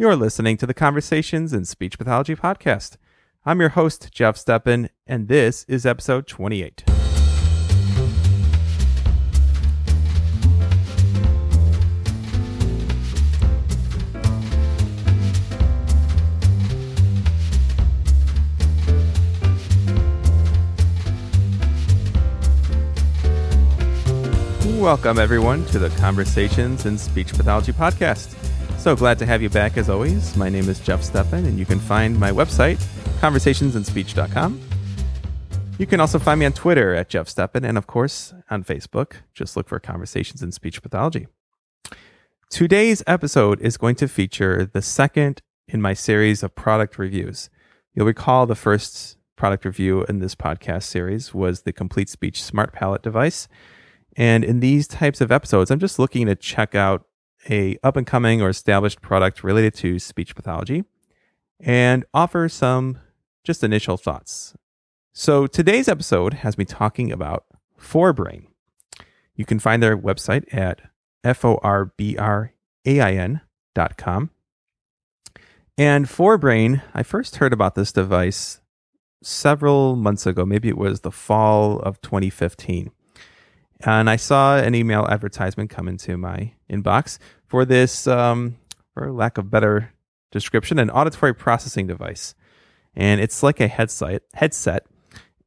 You're listening to the Conversations in Speech Pathology podcast. I'm your host, Jeff Steppen, and this is episode 28. Welcome, everyone, to the Conversations in Speech Pathology podcast. So glad to have you back as always. My name is Jeff Steppen, and you can find my website, conversationsinspeech.com. You can also find me on Twitter at Jeff Steppen, and of course on Facebook. Just look for Conversations in Speech Pathology. Today's episode is going to feature the second in my series of product reviews. You'll recall the first product review in this podcast series was the Complete Speech Smart Palate device. And in these types of episodes, I'm just looking to check out a up and coming or established product related to speech pathology and offer some just initial thoughts. So today's episode has me talking about Forbrain. You can find their website at F-O-R-B-R-A-I-N dot com. And Forbrain, I first heard about this device several months ago. Maybe it was the fall of 2015. And I saw an email advertisement come into my inbox for this, um, for lack of better description, an auditory processing device. And it's like a headset, headset,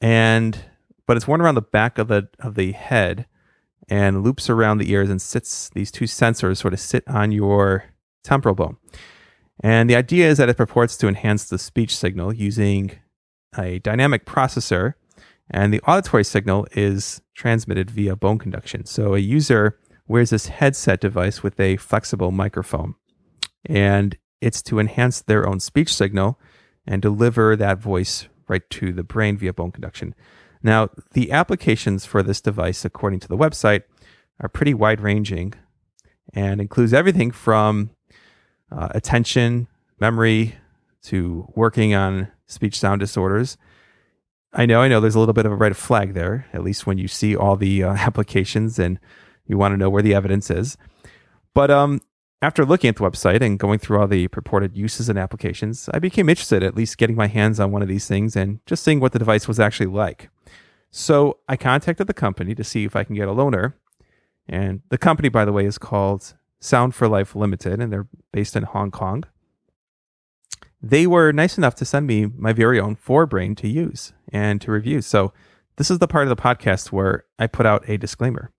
and but it's worn around the back of the of the head and loops around the ears and sits. These two sensors sort of sit on your temporal bone. And the idea is that it purports to enhance the speech signal using a dynamic processor and the auditory signal is transmitted via bone conduction. So a user wears this headset device with a flexible microphone, and it's to enhance their own speech signal and deliver that voice right to the brain via bone conduction. Now, the applications for this device, according to the website, are pretty wide ranging and includes everything from uh, attention, memory, to working on speech sound disorders I know, I know there's a little bit of a red flag there, at least when you see all the uh, applications and you want to know where the evidence is. But um, after looking at the website and going through all the purported uses and applications, I became interested at least getting my hands on one of these things and just seeing what the device was actually like. So I contacted the company to see if I can get a loaner. And the company, by the way, is called Sound for Life Limited, and they're based in Hong Kong they were nice enough to send me my very own Forbrain to use and to review. So this is the part of the podcast where I put out a disclaimer.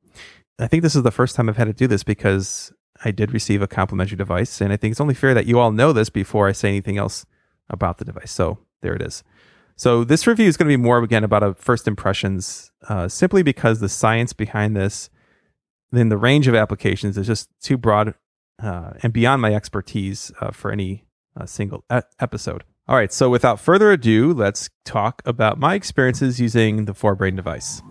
I think this is the first time I've had to do this because I did receive a complimentary device, and I think it's only fair that you all know this before I say anything else about the device. So there it is. So this review is going to be more again about a first impressions, uh, simply because the science behind this, then the range of applications is just too broad uh, and beyond my expertise uh, for any a single e- episode. All right, so without further ado, let's talk about my experiences using the Forbrain device.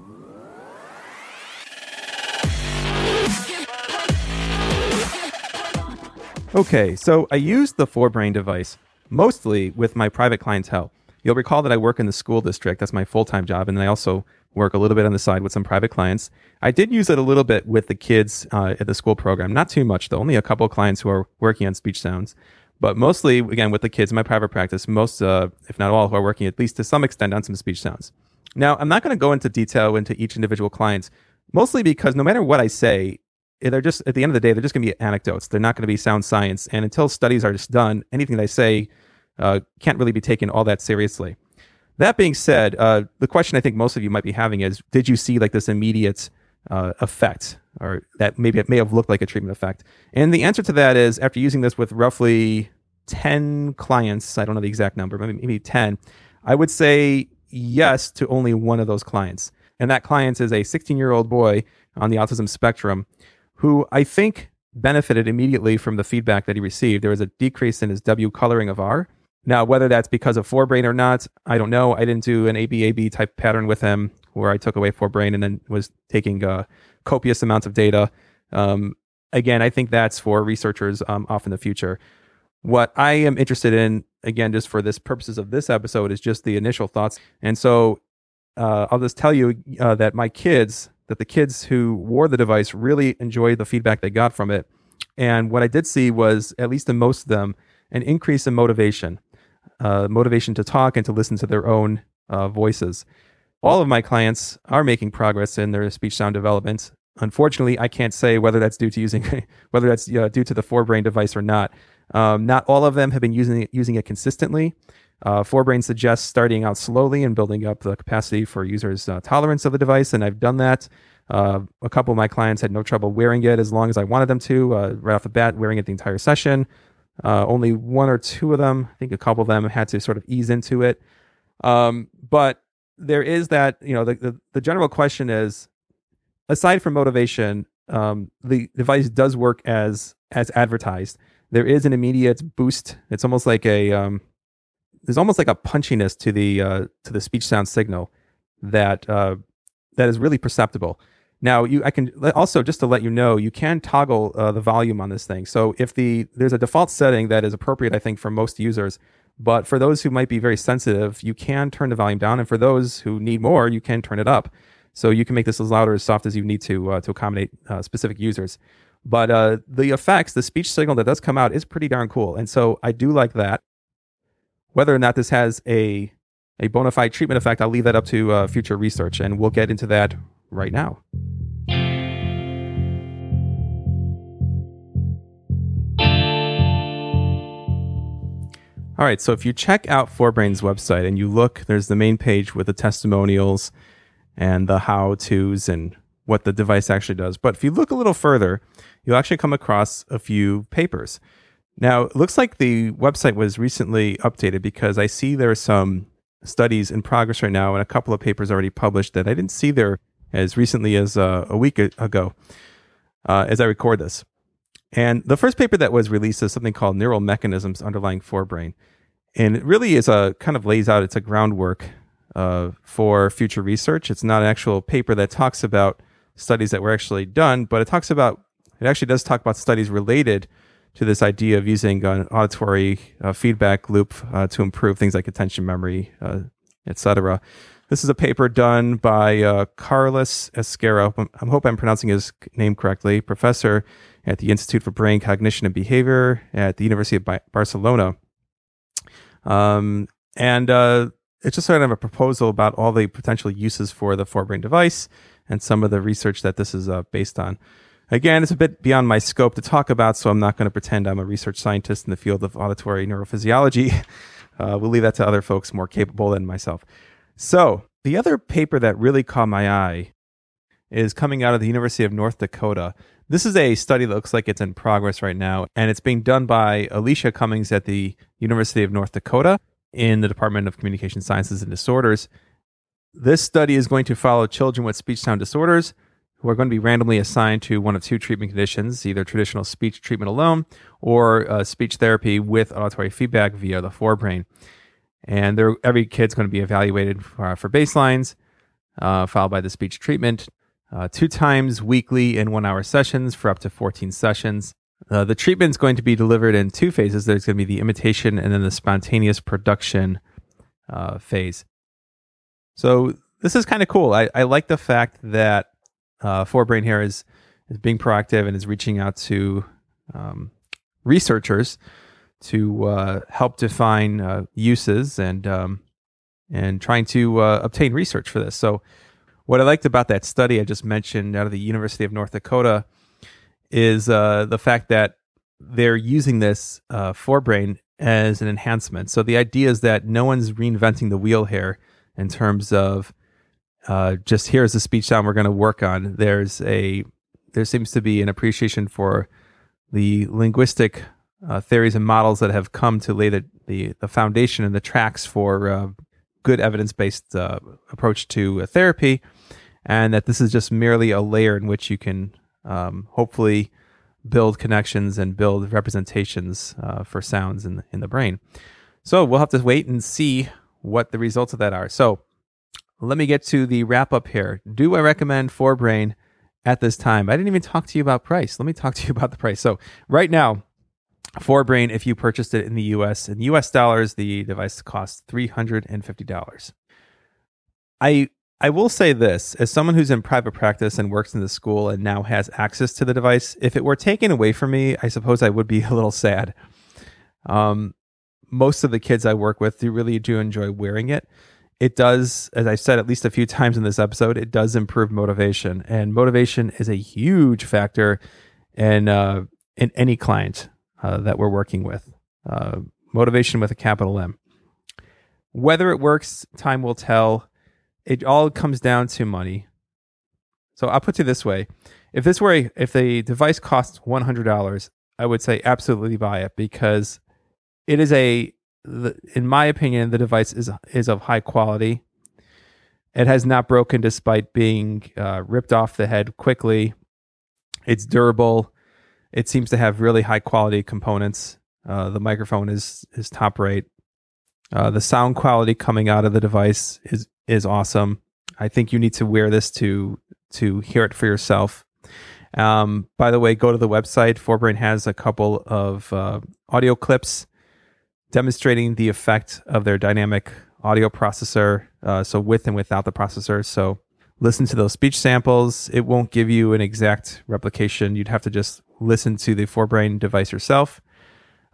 Okay, so I use the Forbrain device mostly with my private clientele. You'll recall that I work in the school district. That's my full time job. And I also work a little bit on the side with some private clients. I did use it a little bit with the kids uh, at the school program. Not too much, though. Only a couple of clients who are working on speech sounds. But mostly, again, with the kids in my private practice, most, uh, if not all, who are working at least to some extent on some speech sounds. Now, I'm not going to go into detail into each individual client, mostly because no matter what I say, they're just at the end of the day, they're just going to be anecdotes. They're not going to be sound science. And until studies are just done, anything that I say uh, can't really be taken all that seriously. That being said, uh, the question I think most of you might be having is, did you see like this immediate uh, effect, or that maybe it may have looked like a treatment effect? And the answer to that is after using this with roughly 10 clients, I don't know the exact number, maybe, maybe 10, I would say yes to only one of those clients. And that client is a 16 year old boy on the autism spectrum who I think benefited immediately from the feedback that he received. There was a decrease in his W coloring of R. Now, whether that's because of Forbrain or not, I don't know. I didn't do an ABAB type pattern with him where I took away Forbrain and then was taking uh, copious amounts of data. Um, again, I think that's for researchers um, off in the future. What I am interested in, again, just for this purposes of this episode, is just the initial thoughts. And so uh, I'll just tell you uh, that my kids, that the kids who wore the device really enjoyed the feedback they got from it. And what I did see was, at least in most of them, an increase in motivation, uh, motivation to talk and to listen to their own uh, voices. All of my clients are making progress in their speech sound development. Unfortunately, I can't say whether that's due to using whether that's uh, due to the ForBrain device or not. Um, not all of them have been using it, using it consistently. Uh, ForBrain suggests starting out slowly and building up the capacity for users' uh, tolerance of the device, and I've done that. Uh, a couple of my clients had no trouble wearing it as long as I wanted them to, uh, right off the bat, wearing it the entire session. Uh, only one or two of them, I think a couple of them, had to sort of ease into it. Um, but there is that, you know, the, the, the, general question is aside from motivation, um, the device does work as as advertised. There is an immediate boost. It's almost like a um, there's almost like a punchiness to the uh, to the speech sound signal that uh, that is really perceptible. Now, you I can also just to let you know, you can toggle uh, the volume on this thing. So if the there's a default setting that is appropriate, I think, for most users. But for those who might be very sensitive, you can turn the volume down, and for those who need more, you can turn it up. So you can make this as loud or as soft as you need to uh, to accommodate uh, specific users. But uh, the effects, the speech signal that does come out, is pretty darn cool, and so I do like that. Whether or not this has a a bona fide treatment effect, I'll leave that up to uh, future research, and we'll get into that right now. All right, so if you check out ForBrain's website and you look, there's the main page with the testimonials and the how to's and what the device actually does. But if you look a little further, you'll actually come across a few papers. Now, it looks like the website was recently updated because I see there are some studies in progress right now and a couple of papers already published that I didn't see there as recently as uh, a week ago uh, as I record this. And the first paper that was released is something called Neural Mechanisms Underlying Forbrain. And it really is a kind of lays out, it's a groundwork uh, for future research. It's not an actual paper that talks about studies that were actually done, but it talks about, it actually does talk about studies related to this idea of using an auditory uh, feedback loop uh, to improve things like attention memory, uh, etc. This is a paper done by uh, Carlos Escera. I hope I'm pronouncing his name correctly. Professor at the Institute for Brain Cognition and Behavior at the University of Barcelona. Um, and uh, it's just sort of a proposal about all the potential uses for the ForBrain device and some of the research that this is uh, based on. Again, it's a bit beyond my scope to talk about, so I'm not going to pretend I'm a research scientist in the field of auditory neurophysiology. Uh, we'll leave that to other folks more capable than myself. So, the other paper that really caught my eye is coming out of the University of North Dakota. This is a study that looks like it's in progress right now, and it's being done by Alycia Cummings at the University of North Dakota in the Department of Communication Sciences and Disorders. This study is going to follow children with speech sound disorders who are going to be randomly assigned to one of two treatment conditions, either traditional speech treatment alone or uh, speech therapy with auditory feedback via the Forbrain. And every kid's going to be evaluated for, for baselines, uh, followed by the speech treatment uh, two times weekly in one hour sessions for up to 14 sessions. Uh, the treatment is going to be delivered in two phases. There's going to be the imitation and then the spontaneous production uh, phase. So this is kind of cool. I, I like the fact that uh, ForBrain here is is being proactive and is reaching out to um, researchers to uh, help define uh, uses and um, and trying to uh, obtain research for this. So what I liked about that study I just mentioned out of the University of North Dakota is uh, the fact that they're using this uh, Forbrain as an enhancement. So the idea is that no one's reinventing the wheel here in terms of uh, just here's the speech sound we're going to work on. There's a there seems to be an appreciation for the linguistic uh, theories and models that have come to lay the, the, the foundation and the tracks for uh, good evidence based uh, approach to therapy and that this is just merely a layer in which you can um, hopefully build connections and build representations uh, for sounds in the, in the brain. So we'll have to wait and see what the results of that are. So let me get to the wrap up here. Do I recommend ForBrain at this time? I didn't even talk to you about price. Let me talk to you about the price. So right now, ForBrain, if you purchased it in the US, in US dollars, the device costs $350. I I will say this as someone who's in private practice and works in the school and now has access to the device, if it were taken away from me, I suppose I would be a little sad. Um, most of the kids I work with do really do enjoy wearing it. It does, as I've said at least a few times in this episode, it does improve motivation, and motivation is a huge factor in uh, in any client uh, that we're working with. Uh, motivation with a capital M. Whether it works, time will tell. It all comes down to money. So I'll put it this way: if this were a, if the device costs one hundred dollars, I would say absolutely buy it because it is a, in my opinion, the device is is of high quality. It has not broken despite being uh, ripped off the head quickly. It's durable. It seems to have really high quality components. Uh, the microphone is is top rate. Uh, the sound quality coming out of the device is is awesome. I think you need to wear this to to hear it for yourself. Um, by the way, go to the website. Forbrain has a couple of uh, audio clips demonstrating the effect of their dynamic audio processor, uh, so with and without the processor. So listen to those speech samples. It won't give you an exact replication. You'd have to just listen to the Forbrain device yourself.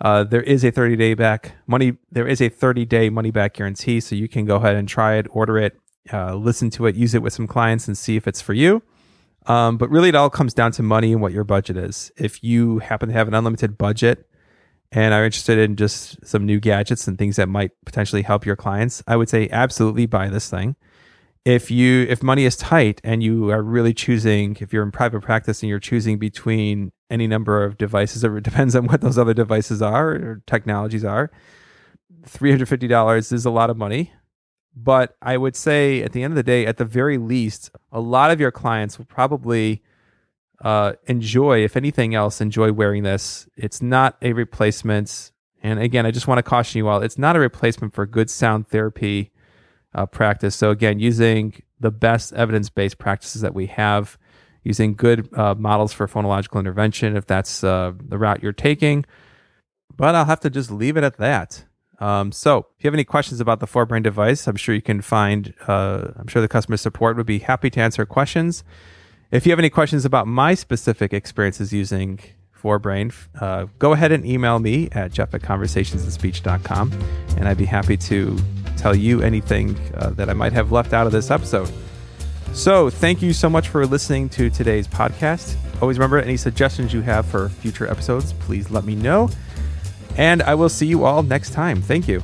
Uh, there is a 30 day back money. There is a 30 day money back guarantee, so you can go ahead and try it, order it, uh, listen to it, use it with some clients, and see if it's for you. Um, but really, it all comes down to money and what your budget is. If you happen to have an unlimited budget and are interested in just some new gadgets and things that might potentially help your clients, I would say absolutely buy this thing. If you if money is tight and you are really choosing, if you're in private practice and you're choosing between any number of devices, it depends on what those other devices are or technologies are. $350 is a lot of money. But I would say at the end of the day, at the very least, a lot of your clients will probably uh, enjoy, if anything else, enjoy wearing this. It's not a replacement. And again, I just want to caution you all it's not a replacement for good sound therapy uh, practice. So, again, using the best evidence based practices that we have, using good uh, models for phonological intervention, if that's uh, the route you're taking. But I'll have to just leave it at that. Um, so if you have any questions about the Forbrain device, I'm sure you can find, uh, I'm sure the customer support would be happy to answer questions. If you have any questions about my specific experiences using Forbrain, uh, go ahead and email me at jeff at conversationsinspeech.com and I'd be happy to tell you anything uh, that I might have left out of this episode. So, thank you so much for listening to today's podcast. Always remember any suggestions you have for future episodes, please let me know. And I will see you all next time. Thank you.